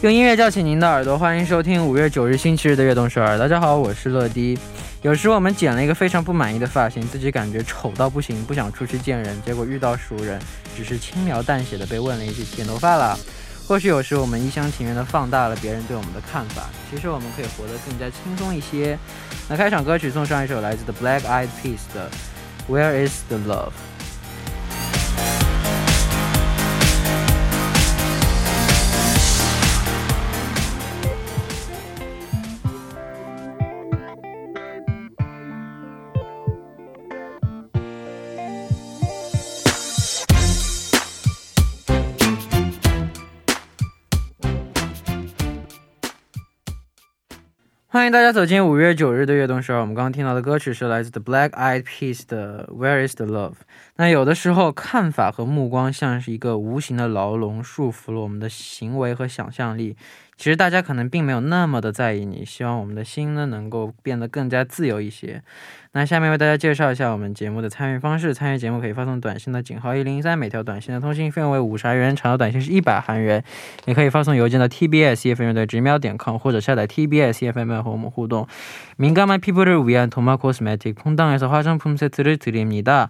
用音乐叫醒您的耳朵，欢迎收听五月九日星期日的悦动首尔。大家好，我是乐迪。有时我们剪了一个非常不满意的发型，自己感觉丑到不行，不想出去见人，结果遇到熟人，只是轻描淡写的被问了一句剪头发了。或许有时我们一厢情愿的放大了别人对我们的看法，其实我们可以活得更加轻松一些。那开场歌曲送上一首来自 The Black Eyed Peas 的 Where Is the Love。欢迎大家走进五月九日的悦动十二。我们刚刚听到的歌曲是来自 The Black Eyed Peas 的 Where Is the Love。那有的时候，看法和目光像是一个无形的牢笼，束缚了我们的行为和想象力。其实大家可能并没有那么的在意你，希望我们的心呢能够变得更加自由一些。那下面为大家介绍一下我们节目的参与方式。参与节目可以发送短信的井号一零一三，每条短信的通信费用为五十韩元，长的短信是一百韩元。也可以发送邮件到 tbs efm 的直瞄点 com，或者下载 tbs efm 和我们互动。민감한피부를위한토마코스메틱퐁당에서화장품세트를드립니다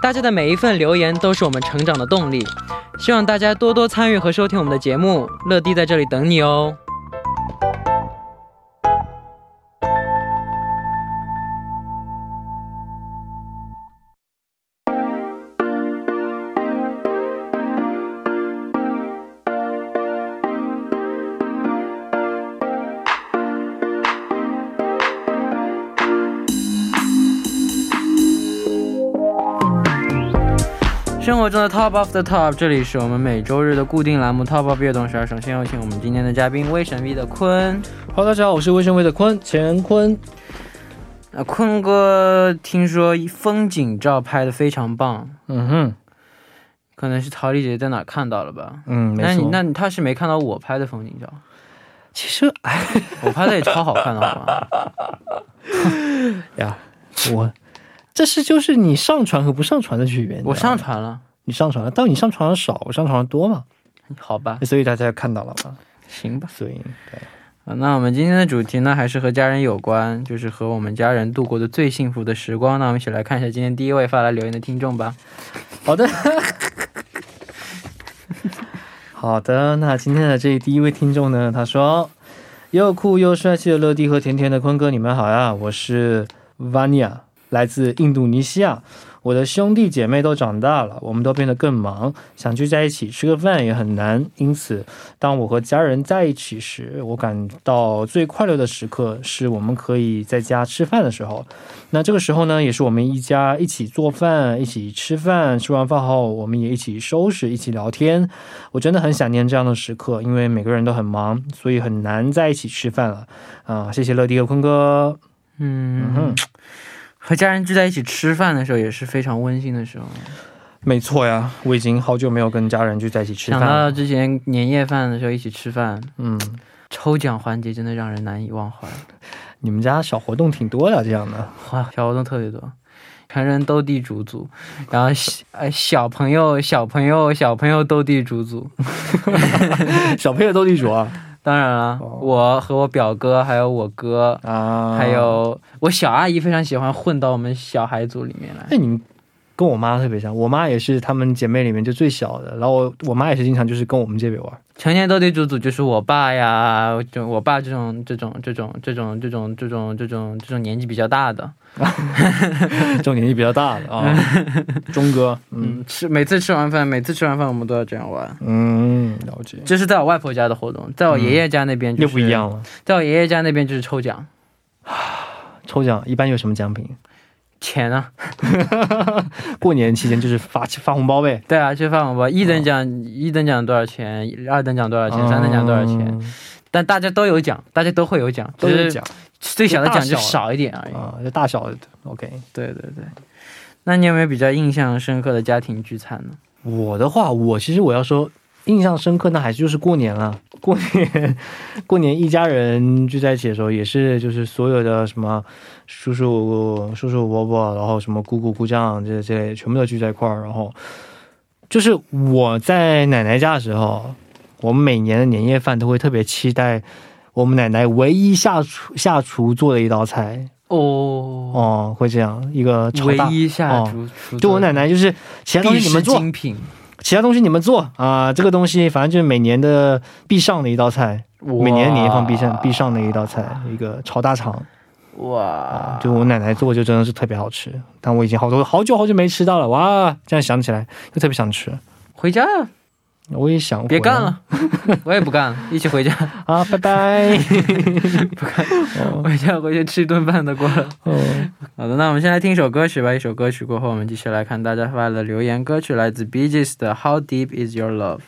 大家的每一份留言都是我们成长的动力，希望大家多多参与和收听我们的节目。乐迪在这里等你哦。生活中的 Top of the Top，这里是我们每周日的固定栏目 Top of 悦动十二。首先有请我们今天的嘉宾威神 V 的坤。Hello，大家好，我是威神 V 的坤乾坤。呃，坤哥听说风景照拍的非常棒，嗯哼，可能是陶丽姐在哪看到了吧？嗯，没那你。那你他是没看到我拍的风景照，其实，哎 我拍的也超好看的，好吗？呀，我这是就是你上传和不上传的区别。我上传，了，你上传了，但你上传的少，我上传的多嘛，好吧，所以大家看到了吧。行吧。所以，那我们今天的主题呢，还是和家人有关，就是和我们家人度过的最幸福的时光。那我们一起来看一下今天第一位发来留言的听众吧。好的。好的，那今天的这第一位听众呢，他说：“又酷又帅气的乐迪和甜甜的坤哥，你们好呀！我是 Vania，来自印度尼西亚。我的兄弟姐妹都长大了，我们都变得更忙，想聚在一起吃个饭也很难。因此，当我和家人在一起时，我感到最快乐的时刻是我们可以在家吃饭的时候。那这个时候呢，也是我们一家一起做饭、一起吃饭。吃完饭后，我们也一起收拾、一起聊天。我真的很想念这样的时刻，因为每个人都很忙，所以很难在一起吃饭了。啊、谢谢乐迪和坤哥。嗯嗯哼，和家人聚在一起吃饭的时候也是非常温馨的时候。没错呀，我已经好久没有跟家人聚在一起吃想饭了。到之前年夜饭的时候一起吃饭，嗯，抽奖环节真的让人难以忘怀。你们家小活动挺多的，这样的。哇，小活动特别多，成人斗地主组，然后小呃小朋友小朋友小朋友斗地主组。小朋友斗地主啊当然了，哦我和我表哥还有我哥，啊！还有我小阿姨非常喜欢混到我们小孩组里面来。哎，你们跟我妈特别像，我妈也是她们姐妹里面就最小的，然后我我妈也是经常就是跟我们这边玩。成年斗地主组就是我爸呀，就我爸这种这种这种这种这种这种这种这种年纪比较大的，这种年纪比较大的啊，钟哥，嗯嗯，吃每次吃完饭，每次吃完饭我们都要这样玩。嗯，了解，这是在我外婆家的活动，在我爷爷家那边、就是又不一，样了。在我爷爷家那边就是抽奖 抽奖一般有什么奖品？钱啊，过年期间就是发发红包呗。对啊，就发红包，一等奖一等奖多少钱，二等奖多少钱，三等奖多少钱，嗯但大家都有奖，大家都会有奖，都有奖最小的奖就少一点而已。啊，就大小的 OK。对对对。那你有没有比较印象深刻的家庭聚餐呢？我的话，我其实我要说印象深刻，那还是就是过年了。过年，过年一家人聚在一起的时候，也是就是所有的什么叔叔、叔叔伯伯，然后什么姑姑、姑丈这这类，全部都聚在一块儿。然后就是我在奶奶家的时候，我们每年的年夜饭都会特别期待我们奶奶唯一下厨下厨做的一道菜哦，哦，会这样一个炒唯大。一下哦就我奶奶就是其他东西你们做，精品，其他东西你们做啊、这个东西反正就是每年的必上的一道菜，每年的年夜饭必上必上的一道菜，一个炒大肠哇啊，，就我奶奶做就真的是特别好吃，但我已经好多好久好久没吃到了，哇，这样想起来就特别想吃，回家啊，我也想别干了，我也不干了，一起回家，啊，拜拜。不干回家回去吃一顿饭都过了。哦，好的，那我们先来听一首歌曲吧。一首歌曲过后，我们继续来看大家发来的留言。歌曲来自 Bee Gees 的《How Deep Is Your Love》。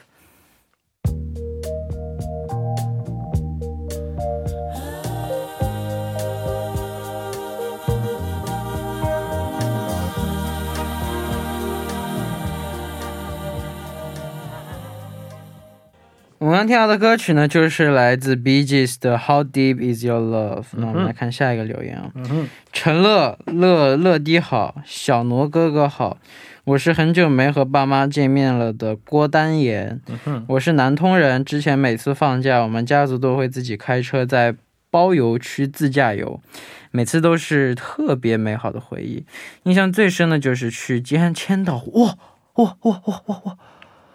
我们刚听到的歌曲呢，就是来自 Bee Gees 的《How Deep Is Your Love》。那我们来看下一个留言啊。陈乐乐乐迪好，小挪哥哥好，我是很久没和爸妈见面了的郭丹岩，嗯，我是南通人，之前每次放假，我们家族都会自己开车在包邮区自驾游，每次都是特别美好的回忆。印象最深的就是去吉安千岛湖，哇哇哇哇哇哇！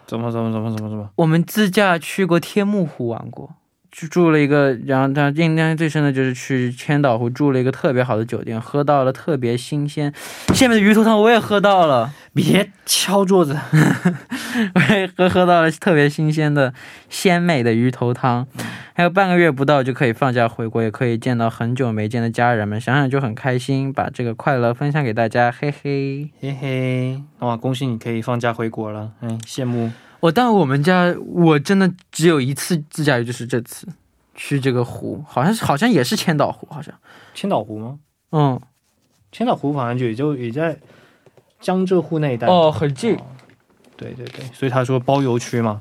怎么怎么怎么怎么怎么？我们自驾去过天目湖玩过，去住了一个，然后他印象最深的就是去千岛湖住了一个特别好的酒店，喝到了特别新鲜，下面的鱼头汤我也喝到了，别敲桌子。我也喝喝到了特别新鲜的鲜美的鱼头汤，还有半个月不到就可以放假回国，也可以见到很久没见的家人们，想想就很开心，把这个快乐分享给大家，嘿嘿。嘿嘿，哇，恭喜你可以放假回国了，哎，羡慕。我但我们家我真的只有一次自驾游，就是这次去这个湖，好像是好像也是千岛湖，好像，千岛湖吗？嗯，千岛湖好像就也就也在江浙沪那一带。哦，很近。对对对，所以他说包邮区嘛。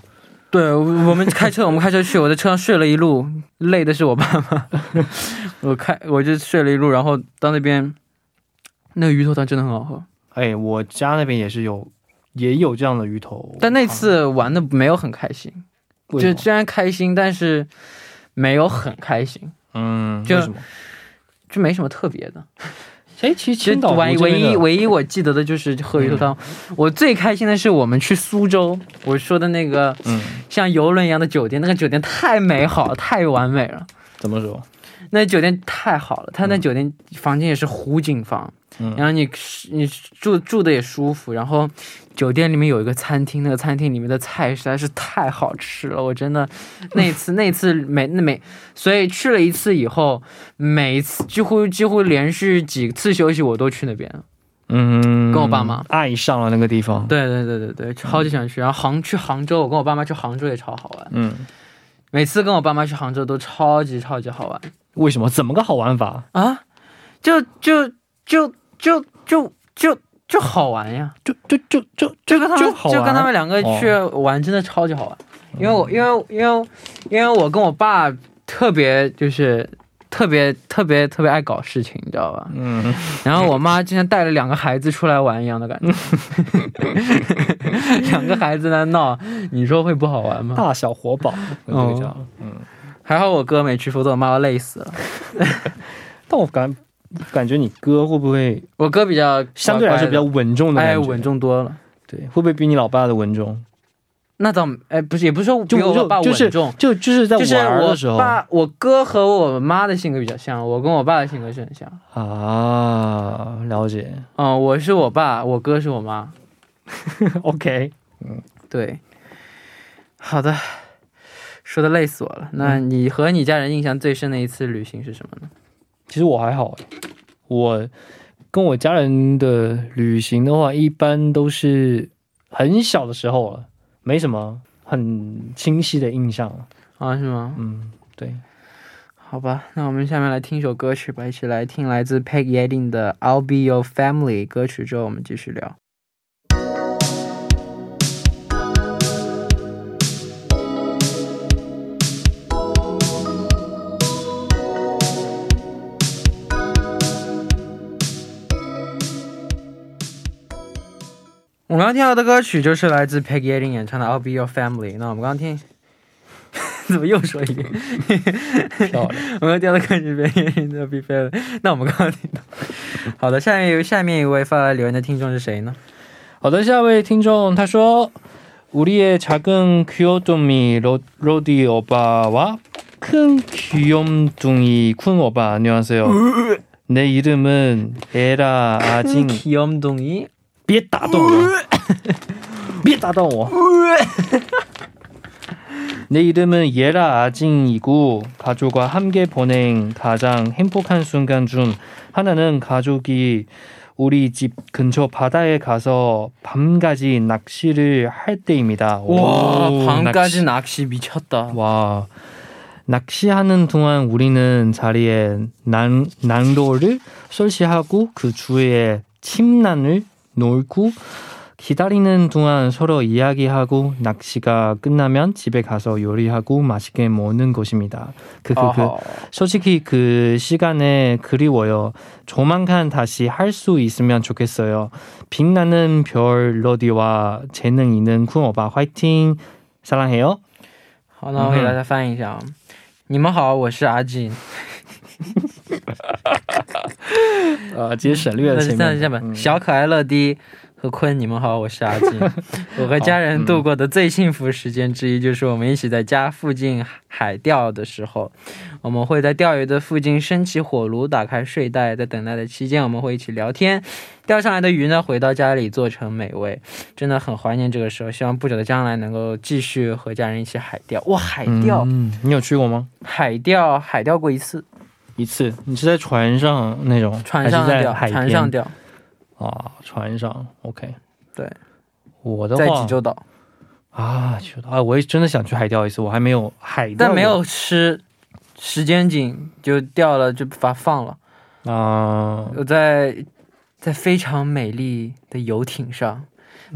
对，我我们开车，我们开车去，我在车上睡了一路，累的是我爸妈。我开我就睡了一路，然后到那边，那个鱼头汤真的很好喝。哎，我家那边也是有，也有这样的鱼头。但那次玩的没有很开心，就虽然开心，但是没有很开心，嗯，就？就没什么特别的。哎，其实其实千岛湖唯一唯一我记得的就是喝鱼头汤。我最开心的是我们去苏州，我说的那个嗯，像游轮一样的酒店，那个酒店太美好，太完美了。怎么说？那酒店太好了，他那酒店房间也是湖景房，嗯。然后你你住住的也舒服，然后酒店里面有一个餐厅，那个餐厅里面的菜实在是太好吃了，我真的那次 那次每那每，所以去了一次以后，每一次几乎几乎连续几次休息我都去那边，嗯，跟我爸妈。爱上了那个地方。对对对对对，超级想去，然后杭去杭州，我跟我爸妈去杭州也超好玩，嗯，每次跟我爸妈去杭州都超级超级好玩。为什么？怎么个好玩法？啊，就就就就就就就好玩呀！就就就就就跟他们就跟他们两个去玩，真的超级好玩。因为我因为因为因为我跟我爸特别就是特别特别特别爱搞事情，你知道吧？嗯，然后我妈就像带了两个孩子出来玩一样的感觉，两个孩子在闹，你说会不好玩吗？大小活宝。还好我哥没去，否则我妈要累死了。但我感感觉你哥会不会我哥比较相对来说比较稳重的哎稳。重多了。对，会不会比你老爸的稳重？那倒哎不是，也不是说就比我爸就是稳重，就就是在就是我玩的时候爸我哥和我妈的性格比较像，我跟我爸的性格是很像。啊，了解。嗯，我是我爸，我哥是我妈。OK，嗯对，好的，说的累死我了。那你和你家人印象最深的一次旅行是什么呢？其实我还好，我跟我家人的旅行的话，一般都是很小的时候了，没什么很清晰的印象了。啊，是吗？嗯，对，好吧，那我们下面来听一首歌曲吧，一起来听来自 Peg Yeading 的《I'll Be Your Family》歌曲之后，我们继续聊。我刚刚听到的歌曲就是来自 Peg Yeading 演唱的《I'll Be Your Family》。那我们刚刚听，怎么又说一遍？漂亮。我刚听到的歌曲是 Peg Yeading 的《Be Family》。那我们刚刚听到，好的，下面有下面一位发来留言的听众是谁呢？好的，下位听众他说：“우리의작은귀요둥이로로디오빠와큰귀염둥이쿤오빠안녕하세요내이름은에라아징 귀염둥이 别打断我！别打断我！내 이름은 예라 아징이고 가족과 함께 보낸 가장 행복한 순간 중 하나는 가족이 우리 집 근처 바다에 가서 밤까지 낚시를 할 때입니다. 와, 오, 밤까지 낚시, 미쳤다. 와. 낚시하는 동안 우리는 자리에 난, 난로를 설치하고 그 주위에 침낭을 놀고 기다리는 동안 서로 이야기하고 낚시가 끝나면 집에 가서 요리하고 맛있게 먹는 것입니다. 그, 그, 그, 어허. 솔직히 그 시간에 그리워요. 조만간 다시 할 수 있으면 좋겠어요. 빛나는 별 러디와 재능 있는 쿵오바 화이팅! 사랑해요. 好，那我给大家翻译一下啊。你们好，我是阿金。 呃，直接省略了前面的。这样吧，嗯小可爱乐迪和坤，你们好，我是阿金。我和家人度过的最幸福时间之一，就是我们一起在家附近海钓的时候，我们会在钓鱼的附近升起火炉，打开睡袋，在等待的期间，我们会一起聊天。钓上来的鱼呢，回到家里做成美味，真的很怀念这个时候。希望不久的将来能够继续和家人一起海钓。哇，海钓，嗯，你有去过吗？海钓，海钓过一次，一次。你是在船上那种，船上钓，船上钓，啊？船上，OK。对，我的话在济州岛。啊，济州岛啊，我也真的想去海钓一次，我还没有海钓，但没有吃，时间紧就钓了，就把它放了。啊。我在在非常美丽的游艇上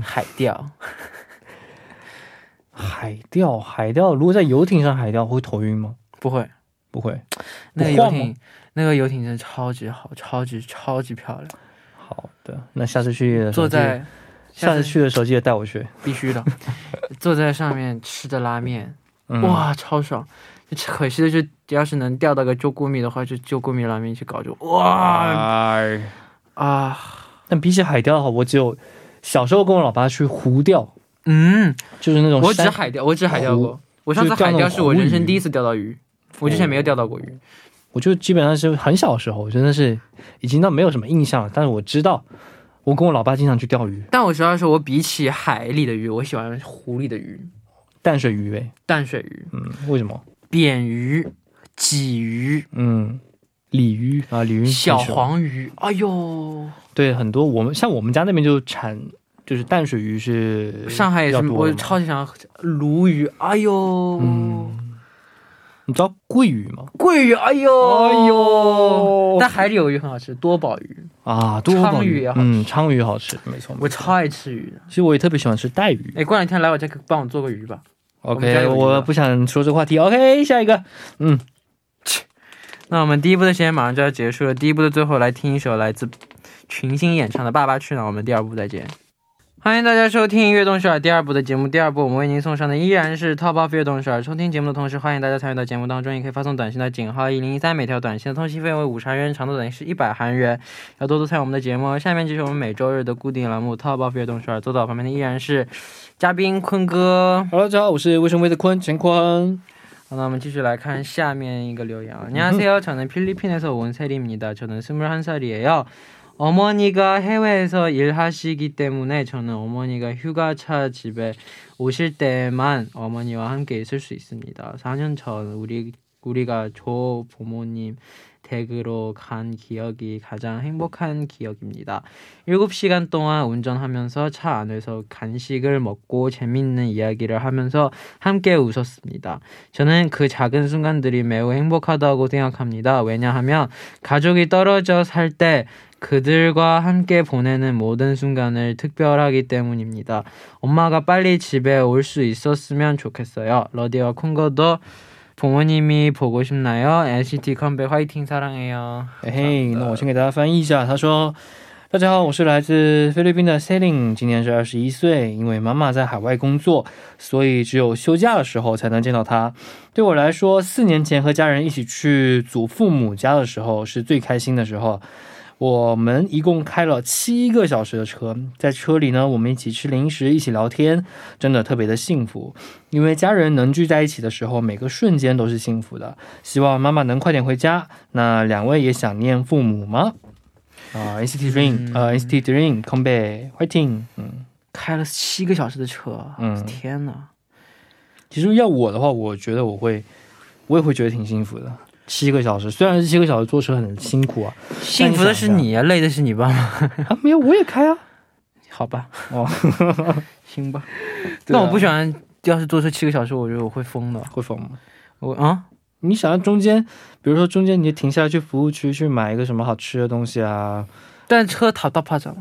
海钓，海钓，海钓，如果在游艇上海钓会头晕吗？不会，不会。那个游艇，那个游艇真的超级好，超级超级漂亮。好的，那下次去坐在下次去的时候记得带我去。必须的，坐在上面吃着拉面，嗯，哇，超爽。可惜的是，要是能钓到个旧锅米的话，就旧锅米拉面一起搞就哇哎。啊，但比起海钓的话，我只有小时候跟我老爸去湖钓，嗯，就是那种我只海钓，我只海钓过。我上次海钓是我人生第一次钓到鱼，我之前没有钓到过鱼。我就基本上是很小的时候，真的是已经到没有什么印象了。但是我知道，我跟我老爸经常去钓鱼，但我实话说，我比起海里的鱼，我喜欢湖里的鱼，淡水鱼呗。淡水鱼、嗯，为什么？扁鱼、鲫鱼、嗯，鲤鱼啊，鲤鱼小黄鱼。哎呦，对很多我们像我们家那边就产就是淡水鱼是上海也是，我超级想鲈鱼。哎呦，嗯，你知道桂鱼吗？桂鱼。哎呦，哎呦但海里有鱼很好吃，多宝鱼，啊，多宝鲳鱼也好吃嗯，鲳鱼好吃，没错。我超爱吃鱼的。其实我也特别喜欢吃带鱼。哎，过两天来我家帮我做个鱼吧。OK，我不想说这个话题。OK，下一个，嗯，那我们第一部的时间马上就要结束了，第一部的最后来听一首来自群星演唱的《爸爸去哪儿》，我们第二部再见。欢迎大家收听《悦动首尔》第二部的节目。第二部我们为您送上的依然是 Top of 悦动首尔。收听节目的同时，欢迎大家参与到节目当中，也可以发送短信到井号一零一三，每条短信的通信费为五十韩元，长度短信是一百韩元。要多多参与我们的节目哦。下面就是我们每周日的固定栏目 Top of 悦动首尔。坐到我旁边的依然是嘉宾坤哥。 Hello，大家好，我是卫生微的坤陈坤。好，那我们继续来看下面一个留言啊。안녕하세요，저는필리핀에서온셀입니다。저는21살이에요。 어머니가 해외에서 일하시기 때문에 저는 어머니가 휴가차 집에 오실 때만 어머니와 함께 있을 수 있습니다. 4년 전 우리 우리가 조 부모님 댁으로 간 기억이 가장 행복한 기억입니다. 7시간 동안 운전하면서 차 안에서 간식을 먹고 재밌는 이야기를 하면서 함께 웃었습니다. 저는 그 작은 순간들이 매우 행복하다고 생각합니다. 왜냐하면 가족이 떨어져 살 때 그들과 함께 보내는 모든 순간을 특별하기 때문입니다. 엄마가 빨리 집에 올 수 있었으면 좋겠어요. 러디와 콩거도 부모님이 보고 싶나요? NCT 컴백 화이팅 사랑해요.嘿，那我先给大家翻译一下。他说：“大家好，我是来自菲律宾的 Selin，今年是二十一岁。因为妈妈在海外工作，所以只有休假的时候才能见到她。对我来说，四年前和家人一起去祖父母家的时候是最开心的时候。 我们一共开了七个小时的车，在车里呢，我们一起吃零食，一起聊天，真的特别的幸福。因为家人能聚在一起的时候，每个瞬间都是幸福的。希望妈妈能快点回家。那两位也想念父母吗？啊，NCT Dream come back fighting。嗯，开了七个小时的车，嗯天呐！其实要我的话，我觉得我会，我也会觉得挺幸福的。七个小时，虽然是七个小时坐车很辛苦啊，幸福的是你啊，累的是你爸妈。啊，没有，我也开啊。好吧，哦，行吧。对啊那我不喜欢，要是坐车七个小时，我觉得我会疯的。会疯吗？我啊，你想要中间，比如说中间你停下来去服务区去买一个什么好吃的东西啊。但车塔到怕长。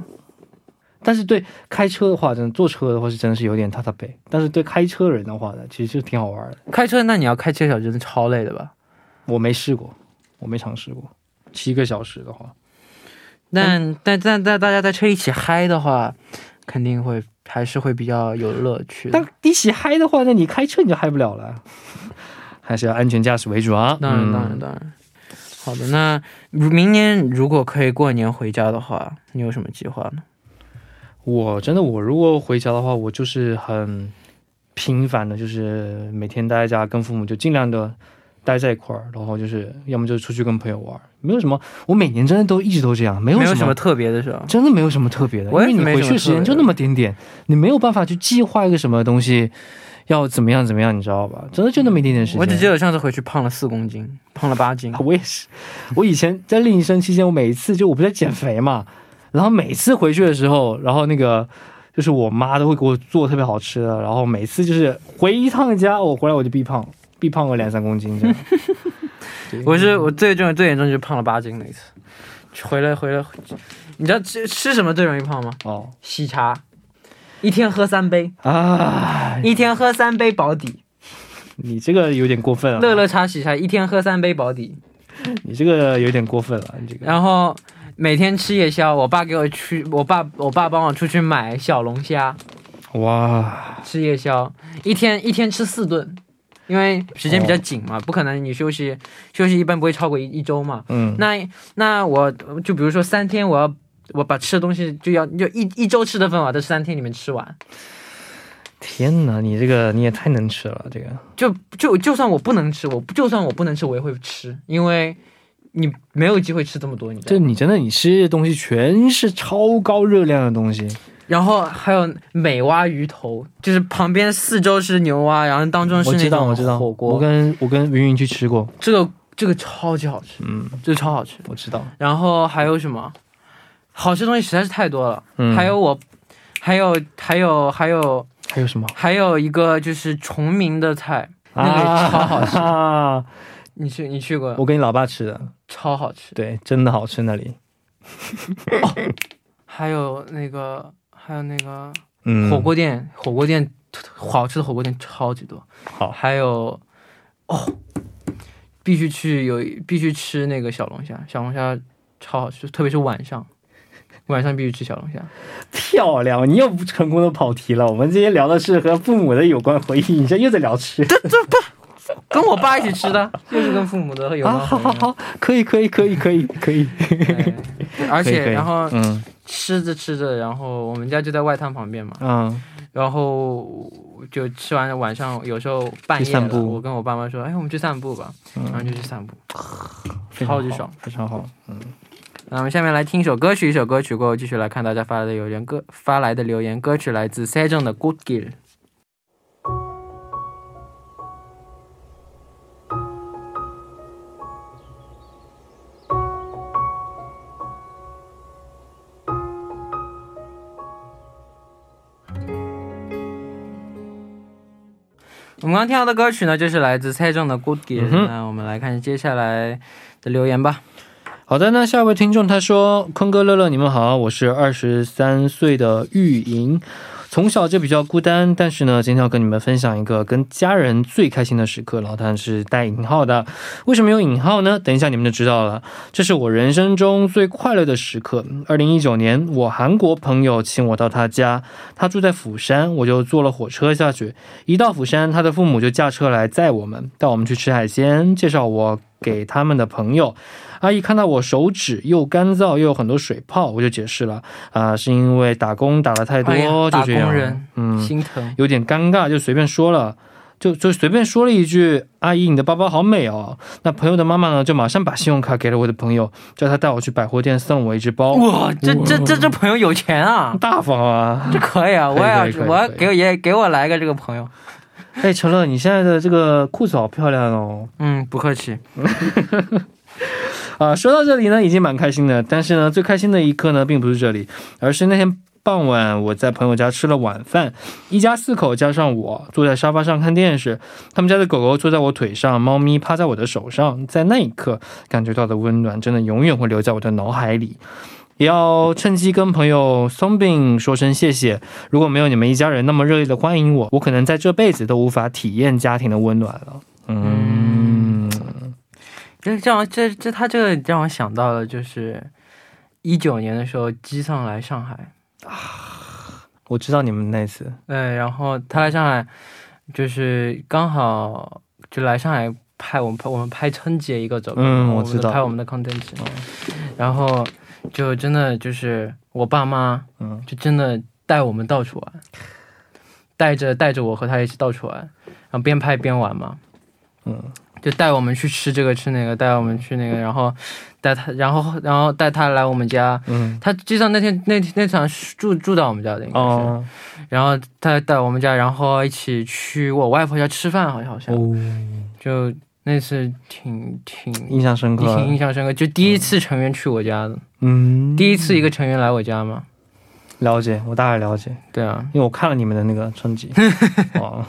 但是对开车的话，真的坐车的话是真的是有点踏踏背。但是对开车人的话呢，其实就挺好玩的。开车那你要开七个小时，真的超累的吧？我没试过，我没尝试过。七个小时的话，但但但但大家在车一起嗨的话，肯定会还是会比较有乐趣但。一起嗨的话，那你开车你就嗨不了了，还是要安全驾驶为主啊。当然，嗯当然，当然。好的，那明年如果可以过年回家的话，你有什么计划呢？我真的，我如果回家的话，我就是很频繁的，就是每天待在家，跟父母就尽量的待在一块儿，然后就是要么就出去跟朋友玩，没有什么。我每年真的都一直都这样，没有什么有什么特别的是吧？真的没有什么特别的，因为你回去时间就那么点点，你没有办法去计划一个什么东西要怎么样怎么样，你知道吧？真的就那么一点点时间。我只记得上次回去胖了四公斤，胖了八斤。我也是，我以前在另一生期间，我每一次就我不是在减肥嘛，然后每次回去的时候，然后那个就是我妈都会给我做特别好吃的，然后每次就是回一趟家，我回来我就必胖，必胖个两三公斤这样。我是我最重最严重就是胖了八斤那一次，回来回来，你知道吃吃什么最容易胖吗？哦。喜茶，一天喝三杯，啊，一天喝三杯保底。你这个有点过分了，乐乐茶喜茶，一天喝三杯保底。你这个有点过分了，你这个。然后每天吃夜宵，我爸给我去，我爸我爸帮我出去买小龙虾。哇，吃夜宵，一天一天吃四顿，因为时间比较紧嘛，不可能你休息休息一般不会超过一一周嘛。嗯，那那我就比如说三天，我要我把吃的东西就要就一一周吃的份，我要在三天里面吃完。天哪，你这个你也太能吃了，这个就就就算我不能吃，我就算我不能吃，我也会吃，因为你没有机会吃这么多，你？这你真的你吃的东西全是超高热量的东西。然后还有美蛙鱼头，就是旁边四周是牛蛙，然后当中是我知道，那种我知道，火锅。我跟我跟云云去吃过，这个这个超级好吃，嗯，这个超好吃。我知道，然后还有什么？好吃的东西实在是太多了。嗯，还有我，还有还有还有还有什么？还有一个就是崇明的菜，那个也超好吃。啊！你去你去过？我跟你老爸吃的，超好吃。对，真的好吃那里。还有那个还有那个嗯，火锅店，火锅店好吃的火锅店超级多。好还有哦，必须去有必须吃那个小龙虾，小龙虾超好吃，特别是晚上，晚上必须吃小龙虾。漂亮，你又不成功的跑题了。我们今天聊的是和父母的有关回忆，你这又在聊吃。这这不跟我爸一起吃的，又是跟父母的有啊，关啊。好好好，可以可以可以可以可以。哎而且然后嗯吃着吃着，然后我们家就在外滩旁边嘛，嗯，然后就吃完晚上，有时候半夜我跟我爸妈说，哎，我们去散步吧，然后就去散步。超级爽，非常好。嗯。那我们下面来听一首歌曲，一首歌曲过后继续来看大家发来的留言歌发来的留言，歌曲来自 C 正的《Good Gear》。「我们刚听到的歌曲呢，就是来自蔡正的《Good Girl》。嗯那我们来看接下来的留言吧。好的，那下一位听众他说：“坤哥、乐乐，你们好，我是二十三岁的玉莹，从小就比较孤单，但是呢，今天要跟你们分享一个跟家人最开心的时刻，然后它是带引号的。为什么有引号呢？等一下你们就知道了。这是我人生中最快乐的时刻。二零一九年，我韩国朋友请我到他家，他住在釜山，我就坐了火车下去。一到釜山，他的父母就驾车来载我们，带我们去吃海鲜，介绍我给他们的朋友。阿姨看到我手指又干燥又有很多水泡，我就解释了啊、是因为打工打了太多，哎就这样。打工人嗯，心疼。有点尴尬，就随便说了。就就随便说了一句：“阿姨，你的包包好美哦。”那朋友的妈妈呢，就马上把信用卡给了我的朋友，叫他带我去百货店送我一只包。哇，这这这这朋友有钱啊！大方啊！这可以啊，我也要我要给我爷给我来个这个朋友。哎，陈乐，你现在的这个裤子好漂亮哦。嗯，不客气。啊，说到这里呢，已经蛮开心的。但是呢，最开心的一刻呢，并不是这里，而是那天傍晚，我在朋友家吃了晚饭，一家四口加上我坐在沙发上看电视，他们家的狗狗坐在我腿上，猫咪趴在我的手上，在那一刻感觉到的温暖，真的永远会留在我的脑海里。也要趁机跟朋友松饼说声谢谢。如果没有你们一家人那么热烈的欢迎我，我可能在这辈子都无法体验家庭的温暖了。嗯，这这样这这他这个让我想到了，就是一九年的时候，机上来上海。啊，我知道你们那次，对，然后他来上海，就是刚好就来上海拍我们拍我们拍春节一个走，们嗯我知道。拍我们的 content，然后就真的就是我爸妈嗯就真的带我们到处玩，带着带着我和他一起到处玩，然后边拍边玩嘛，嗯。就带我们去吃这个吃那个，带我们去那个，然后带他，然后然后带他来我们家。嗯，他机上那天那那场是住住到我们家的，应该是。哦然后他带我们家，然后一起去我外婆家吃饭，好像好像。哦，就那次挺挺印象深刻。挺印象深刻，就第一次成员去我家的，嗯，第一次一个成员来我家嘛。了解，我大概了解，对啊，因为我看了你们的那个专辑，哦，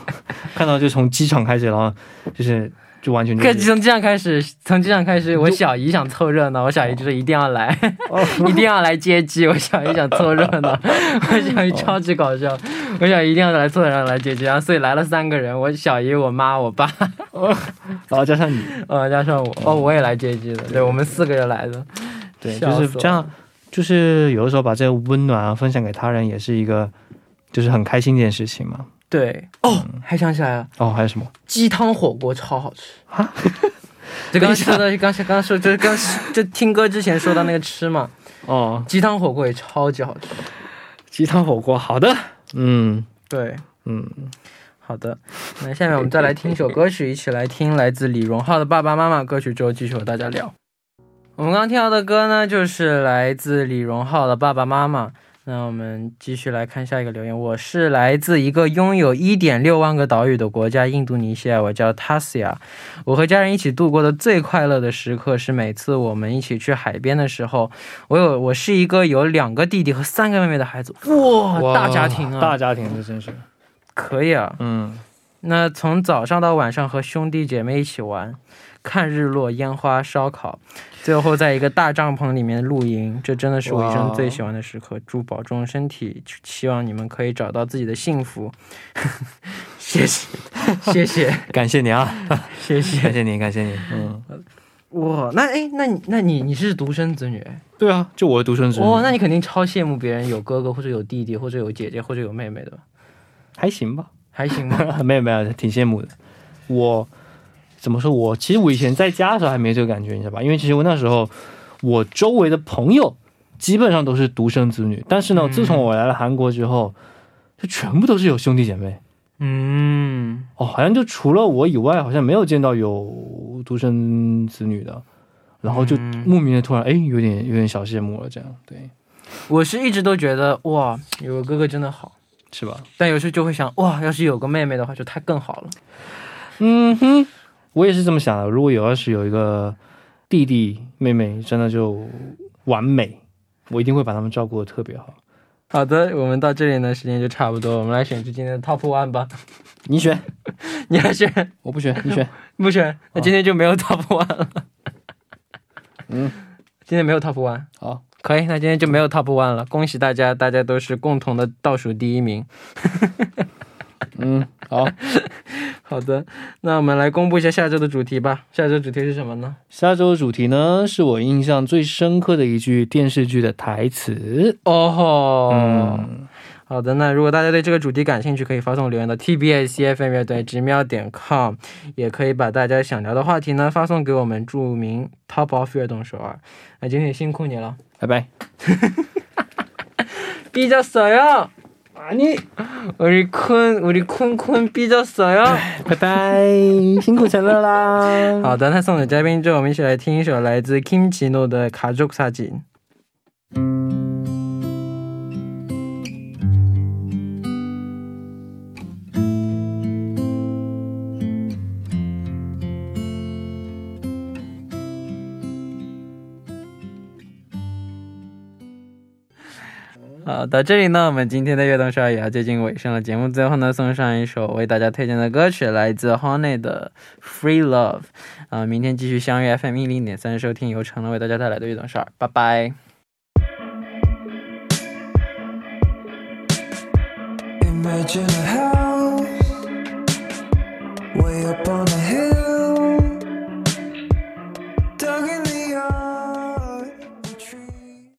看到就从机场开始，然后就是就完全就是可从机场开始，从机场开始，我小姨想凑热闹，我小姨就说一定要来，哦 一定要来接机。我小姨想凑热闹，我小姨超级搞笑，我想一定要来凑热闹来接机，然后所以来了三个人，我小姨、我妈、我爸，然后加上你，呃，加上我，哦，我也来接机的，对我们四个人来的，对，就是这样，就是有的时候把这个温暖啊分享给他人，也是一个就是很开心的一件事情嘛。对，哦，还想起来了，哦，还有什么？鸡汤火锅超好吃。就刚刚说的，刚才刚刚说，就是刚就听歌之前说到那个吃嘛，哦，鸡汤火锅也超级好吃。鸡汤火锅，好的，嗯对，嗯，好的，那下面我们再来听一首歌曲，一起来听来自李荣浩的《爸爸妈妈》歌曲之后，继续和大家聊。我们刚刚听到的歌呢，就是来自李荣浩的《爸爸妈妈》。那我们继续来看下一个留言。我是来自一个拥有1.6万个岛屿的国家——印度尼西亚，我叫 Tasia。我和家人一起度过的最快乐的时刻是每次我们一起去海边的时候。我有，我是一个有两个弟弟和三个妹妹的孩子，哇，哇大家庭啊，大家庭，这真是，可以啊。嗯那从早上到晚上和兄弟姐妹一起玩，看日落、烟花、烧烤，最后在一个大帐篷里面露营，这真的是我一生最喜欢的时刻。祝保重身体，希望你们可以找到自己的幸福。谢谢，谢谢，感谢你啊，谢谢感谢。谢你，感谢你，嗯，哇，那哎，那你那你你是独生子女？对啊，就我的独生子女，哇，那你肯定超羡慕别人有哥哥或者有弟弟或者有姐姐或者有妹妹的吧？还行吧。还行吧？没有没有，挺羡慕的。我怎么说我？其实我以前在家的时候还没这个感觉，你知道吧？因为其实我那时候我周围的朋友基本上都是独生子女，但是呢，嗯自从我来了韩国之后，就全部都是有兄弟姐妹。嗯，哦，好像就除了我以外，好像没有见到有独生子女的。然后就嗯莫名的突然哎，有点有点小羡慕了，这样对，我是一直都觉得哇，有个哥哥真的好。是吧？但有时候就会想，哇，要是有个妹妹的话，就太更好了。嗯哼，我也是这么想的。如果有要是有一个弟弟妹妹，真的就完美，我一定会把他们照顾的特别好。好的，我们到这里呢，时间就差不多，我们来选出今天的 Top One 吧。你选，你来选，我不选，你选。不选，那今天就没有 Top One 了。嗯，今天没有 Top One。好，可以，那今天就没有 Top One 了。恭喜大家，大家都是共同的倒数第一名。嗯好，好的，那我们来公布一下下周的主题吧。下周主题是什么呢？下周主题呢，是我印象最深刻的一句电视剧的台词。哦吼，嗯。好的，那如果大家对这个主题感兴趣，可以发送留言到 tbscfm 乐队直瞄点 com，也可以把大家想聊的话题呢发送给我们著名 top of 乐动手儿。那今天也辛苦你了，拜拜。闭着嘴哦。 아니, 우리 쿤 우리 쿤쿤 삐졌어요. 拜拜，辛苦陈乐啦。好的，那送给嘉宾之后，我们一起来听一首来自 Kim Chi No 的《가족사진》。 好，到这里呢，我们今天的悦动少儿也要接近尾声了。节目最后呢，送上一首为大家推荐的歌曲，来自 Honey 的《Free Love》。啊、明天继续相约 FM 一零点三收听由成乐为大家带来的悦动少儿，拜拜。Imagine a